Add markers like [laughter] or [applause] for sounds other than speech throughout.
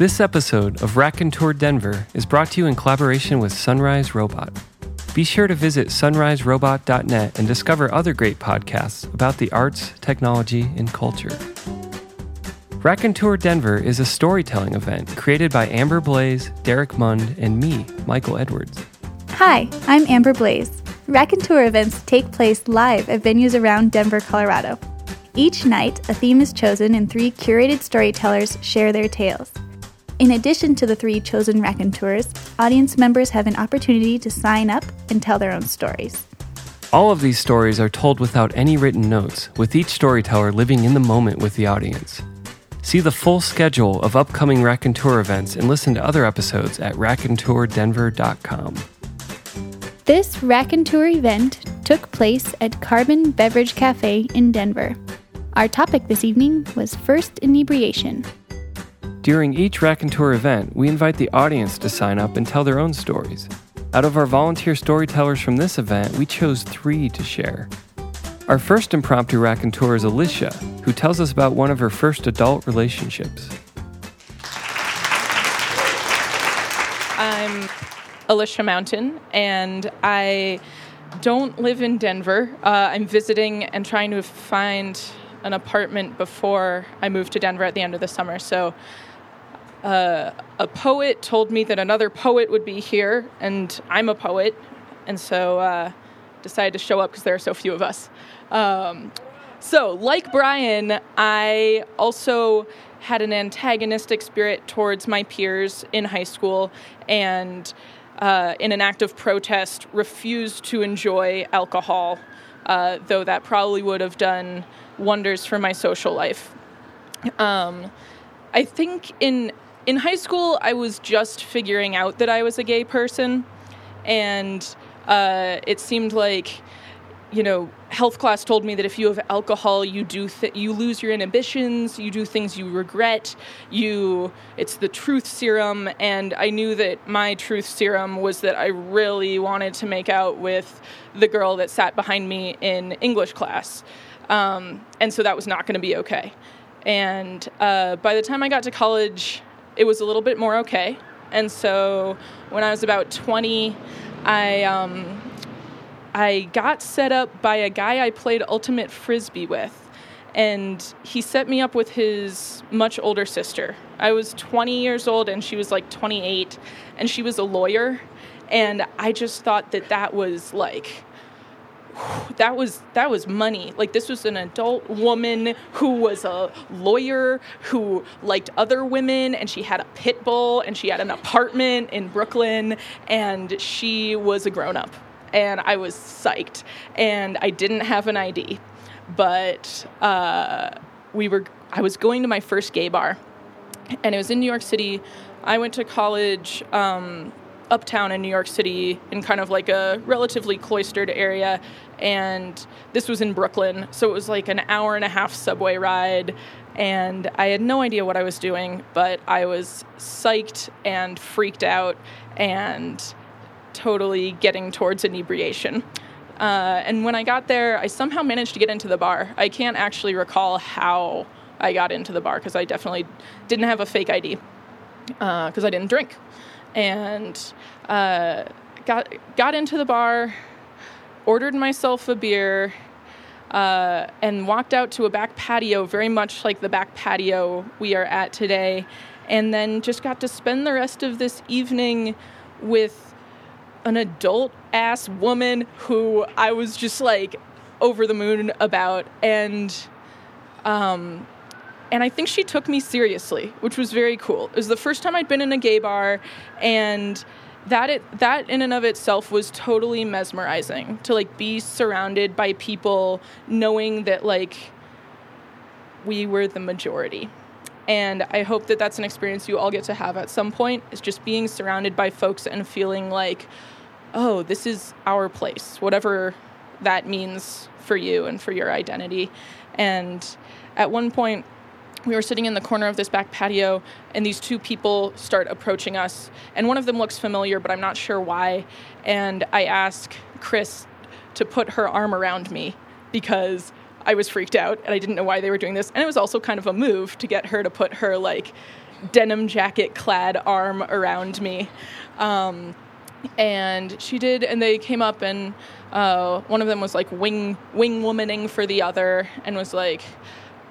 This episode of Raconteur Denver is brought to you in collaboration with Sunrise Robot. Be sure to visit sunriserobot.net and discover other great podcasts about the arts, technology, and culture. Raconteur Denver is a storytelling event created by Amber Blaze, Derek Mund, and me, Michael Edwards. Hi, I'm Amber Blaze. Raconteur events take place live at venues around Denver, Colorado. Each night, a theme is chosen and three curated storytellers share their tales. In addition to the three chosen raconteurs, audience members have an opportunity to sign up and tell their own stories. All of these stories are told without any written notes, with each storyteller living in the moment with the audience. See the full schedule of upcoming Raconteur events and listen to other episodes at raconteurdenver.com. This Raconteur event took place at Carbon Beverage Cafe in Denver. Our topic this evening was first inebriation. During each Raconteur event, we invite the audience to sign up and tell their own stories. Out of our volunteer storytellers from this event, we chose three to share. Our first impromptu raconteur is Alicia, who tells us about one of her first adult relationships. I'm Alicia Mountain, and I don't live in Denver. Uh, I'm visiting and trying to find an apartment before I move to Denver at the end of the summer. So uh, a poet told me that another poet would be here, and I'm a poet, and so uh, decided to show up because there are so few of us. Um, so, like Brian, I also had an antagonistic spirit towards my peers in high school, and uh, in an act of protest, refused to enjoy alcohol, uh, though that probably would have done wonders for my social life. Um, I think in in high school, I was just figuring out that I was a gay person, and uh, it seemed like, you know, health class told me that if you have alcohol, you do th- you lose your inhibitions, you do things you regret, you it's the truth serum, and I knew that my truth serum was that I really wanted to make out with the girl that sat behind me in English class, um, and so that was not going to be okay. And uh, by the time I got to college, it was a little bit more okay. And so when I was about 20, I um, I got set up by a guy I played ultimate frisbee with. And he set me up with his much older sister. I was 20 years old and she was like 28, and she was a lawyer. And I just thought that that was like that was that was money. Like this was an adult woman who was a lawyer who liked other women and she had a pit bull and she had an apartment in brooklyn and she was a grown-up. And i was psyched and i didn't have an id but uh, we were i was going to my first gay bar and it was in new york city. I went to college um, uptown in New York City in kind of like a relatively cloistered area. And this was in Brooklyn. So it was like an hour and a half subway ride. And I had no idea what I was doing, but I was psyched and freaked out and totally getting towards inebriation. Uh, and when I got there, I somehow managed to get into the bar. I can't actually recall how I got into the bar because I definitely didn't have a fake ID because uh, I didn't drink and uh, got got into the bar, ordered myself a beer, uh, and walked out to a back patio, very much like the back patio we are at today, and then just got to spend the rest of this evening with an adult ass woman who I was just like over the moon about, and um, and I think she took me seriously, which was very cool. It was the first time I'd been in a gay bar, and that it, that in and of itself was totally mesmerizing to like be surrounded by people knowing that like we were the majority. And I hope that that's an experience you all get to have at some point is just being surrounded by folks and feeling like oh, this is our place, whatever that means for you and for your identity. And at one point we were sitting in the corner of this back patio, and these two people start approaching us. And one of them looks familiar, but I'm not sure why. And I ask Chris to put her arm around me because I was freaked out and I didn't know why they were doing this. And it was also kind of a move to get her to put her like denim jacket clad arm around me. Um, and she did, and they came up, and uh, one of them was like wing wing womaning for the other, and was like,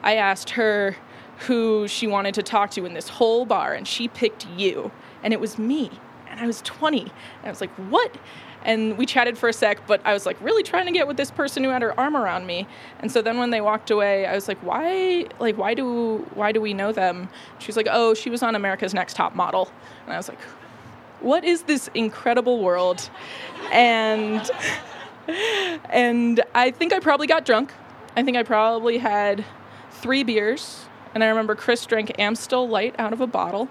I asked her who she wanted to talk to in this whole bar, and she picked you, and it was me, and I was 20, and I was like, what? and we chatted for a sec but i was like really trying to get with this person who had her arm around me. And so then when they walked away i was like why like why do why do we know them? She's like oh she was on america's next top model. And i was like what is this incredible world? And and i think i probably got drunk. I think i probably had three beers and i remember chris drank amstel light out of a bottle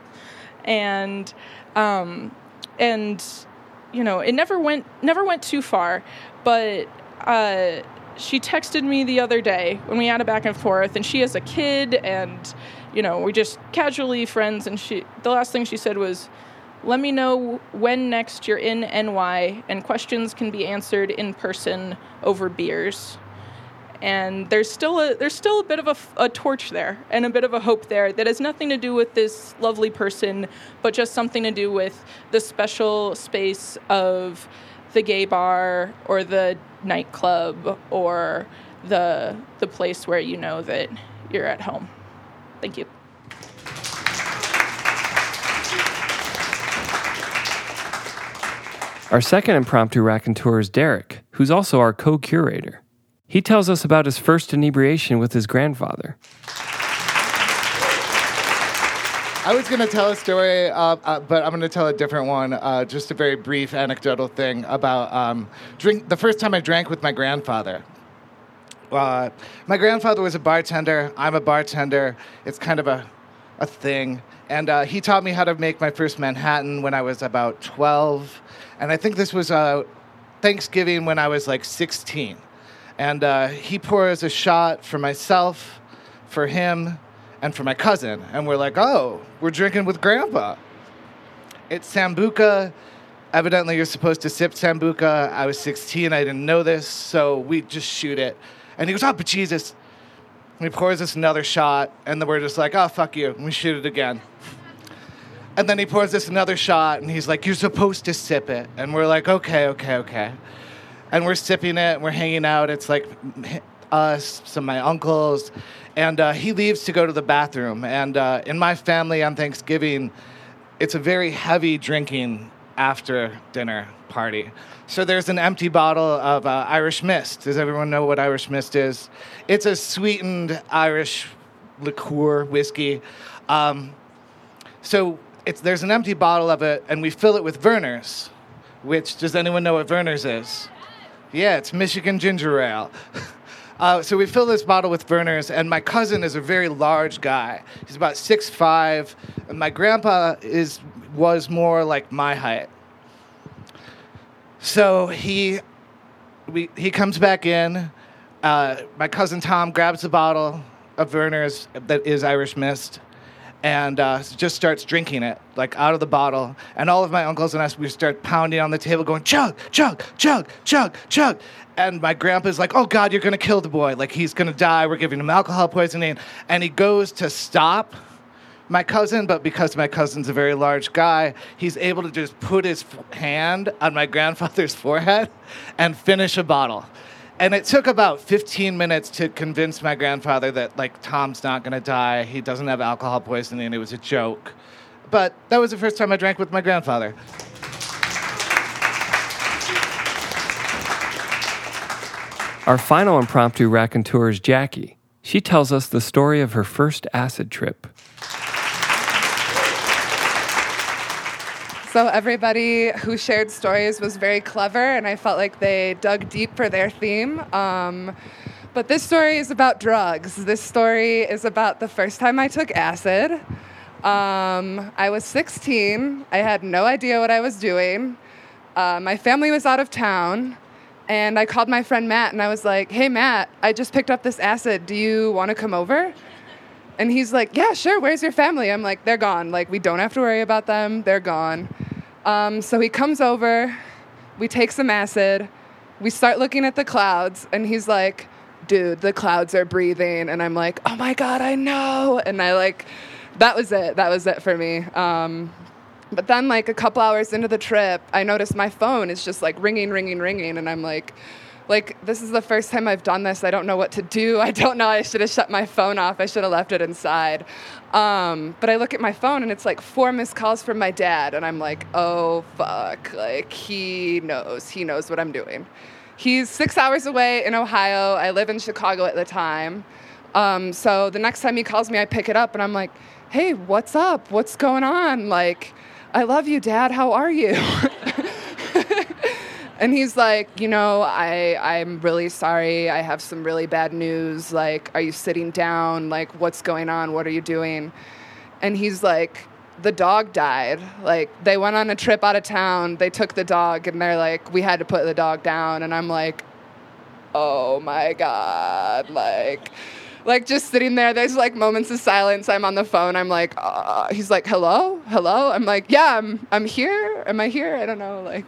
and um and you know, it never went never went too far, but uh, she texted me the other day when we had a back and forth, and she has a kid, and you know, we just casually friends, and she the last thing she said was, "Let me know when next you're in NY, and questions can be answered in person over beers." And there's still a there's still a bit of a, a, torch there and a bit of a hope there that has nothing to do with this lovely person but just something to do with the special space of the gay bar or the nightclub or the the place where you know that you're at home thank you Our second impromptu raconteur is Derek, who's also our co curator. He tells us about his first inebriation with his grandfather. I was going to tell a story, uh, uh, but I'm going to tell a different one. Uh, just a very brief anecdotal thing about um, drink. The first time I drank with my grandfather. Uh, my grandfather was a bartender. I'm a bartender. It's kind of a, a thing. And uh, he taught me how to make my first Manhattan when I was about 12. And I think this was uh, Thanksgiving when I was like 16. And uh, he pours a shot for myself, for him, and for my cousin. And we're like, oh, we're drinking with grandpa. It's Sambuca. Evidently, you're supposed to sip Sambuca. I was 16, I didn't know this, so we just shoot it. And he goes, oh, but Jesus. And he pours us another shot, and then we're just like, oh, fuck you. And we shoot it again. And then he pours us another shot, and he's like, you're supposed to sip it. And we're like, okay, okay, okay and we're sipping it and we're hanging out. It's like us, some of my uncles, and uh, he leaves to go to the bathroom. And uh, in my family on Thanksgiving, it's a very heavy drinking after dinner party. So there's an empty bottle of uh, Irish Mist. Does everyone know what Irish Mist is? It's a sweetened Irish liqueur whiskey. Um, so there's an empty bottle of it, and we fill it with Vernors. Which does anyone know what Vernors is? Yeah, it's Michigan ginger ale. [laughs] Uh, so we fill this bottle with Vernors, and my cousin is a very large guy. He's about six five, and my grandpa is was more like my height. So he we, he comes back in. Uh, my cousin Tom grabs the bottle of Vernors that is Irish Mist, and uh, just starts drinking it like out of the bottle. And all of my uncles and us, we start pounding on the table, going chug, chug, chug, chug, chug. And my grandpa's like, "Oh God, you're gonna kill the boy! Like he's gonna die. We're giving him alcohol poisoning." And he goes to stop my cousin, but because my cousin's a very large guy, he's able to just put his hand on my grandfather's [laughs] forehead and finish a bottle. And it took about 15 minutes to convince my grandfather that, like, Tom's not going to die. He doesn't have alcohol poisoning. It was a joke. But that was the first time I drank with my grandfather. Our final impromptu raconteur is Jackie. She tells us the story of her first acid trip. So everybody who shared stories was very clever, and I felt like they dug deep for their theme. Um, but this story is about drugs. This story is about the first time I took acid. Um, I was 16. I had no idea what I was doing. Uh, my family was out of town, and I called my friend Matt, and I was like, "Hey Matt, I just picked up this acid. Do you want to come over?" And he's like, Yeah, sure, where's your family? I'm like, They're gone. Like, we don't have to worry about them. They're gone. Um, so he comes over, we take some acid, we start looking at the clouds, and he's like, Dude, the clouds are breathing. And I'm like, Oh my God, I know. And I like that was it. That was it for me. Um, but then, like a couple hours into the trip, I noticed my phone is just like ringing, ringing, ringing, and I'm like, like this is the first time I've done this. I don't know what to do. [laughs] I don't know. I should have shut my phone off. I should have left it inside. Um, but I look at my phone and it's like four missed calls from my dad, and I'm like, oh fuck! Like he knows. He knows what I'm doing. He's six hours away in Ohio. I live in Chicago at the time. Um, so the next time he calls me, I pick it up and I'm like, hey, what's up? What's going on? Like, I love you, Dad. How are you? [laughs] and he's like, you know, I I'm really sorry. I have some really bad news. Like, are you sitting down? Like, what's going on? What are you doing? And he's like, the dog died. Like, they went on a trip out of town. They took the dog, and they're like, we had to put the dog down. And I'm like, oh my god, like like just sitting there. There's like moments of silence. I'm on the phone. I'm like, uh, he's like, hello, hello. I'm like, yeah, I'm, I'm here. Am I here? I don't know. Like,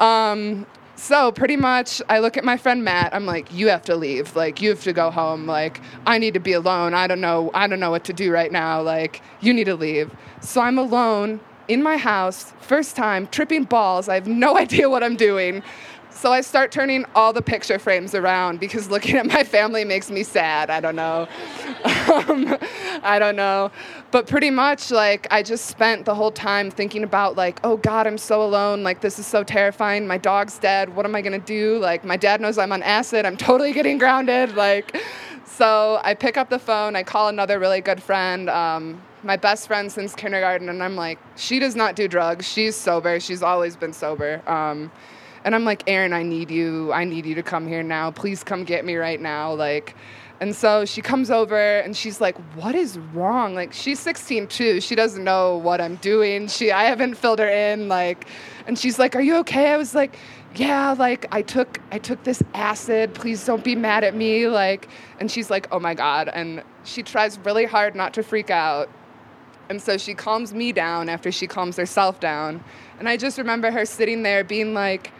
um, so pretty much, I look at my friend Matt. I'm like, you have to leave. Like, you have to go home. Like, I need to be alone. I don't know. I don't know what to do right now. Like, you need to leave. So I'm alone in my house, first time, tripping balls. I have no [laughs] idea what I'm doing. So I start turning all the picture frames around because looking at my family makes me sad. I don't know. um, I don't know. But pretty much, like, I just spent the whole time thinking about, like, oh God, I'm so alone. Like, this is so terrifying. My dog's dead. What am I going to do? Like, my dad knows I'm on acid. I'm totally getting grounded. Like, so I pick up the phone. I call another really good friend. Um, my best friend since kindergarten, and I'm like, she does not do drugs. She's sober. She's always been sober. Um, and I'm like, Aaron, I need you. I need you to come here now. Please come get me right now. Like, and so she comes over and she's like, "What is wrong?" Like she's 16 too. She doesn't know what I'm doing. She I haven't filled her in like and she's like, "Are you okay?" I was like, "Yeah, like I took I took this acid. Please don't be mad at me." Like and she's like, "Oh my god." And she tries really hard not to freak out. And so she calms me down after she calms herself down. And I just remember her sitting there being like,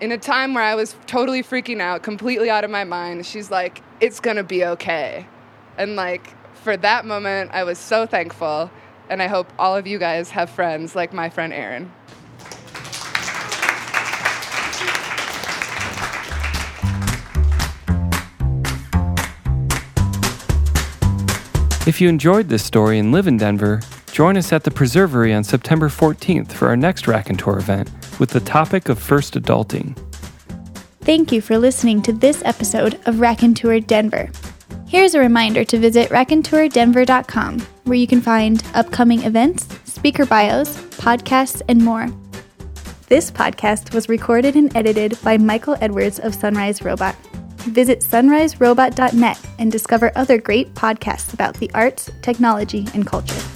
in a time where I was totally freaking out, completely out of my mind, she's like, it's gonna be okay. And like, for that moment, I was so thankful. And I hope all of you guys have friends like my friend Aaron. If you enjoyed this story and live in Denver, join us at the Preservery on September 14th for our next Raconteur event with the topic of first adulting. Thank you for listening to this episode of Raconteur Denver. Here's a reminder to visit raconteurdenver.com, where you can find upcoming events, speaker bios, podcasts, and more. This podcast was recorded and edited by Michael Edwards of Sunrise Robot. Visit sunriserobot.net and discover other great podcasts about the arts, technology, and culture.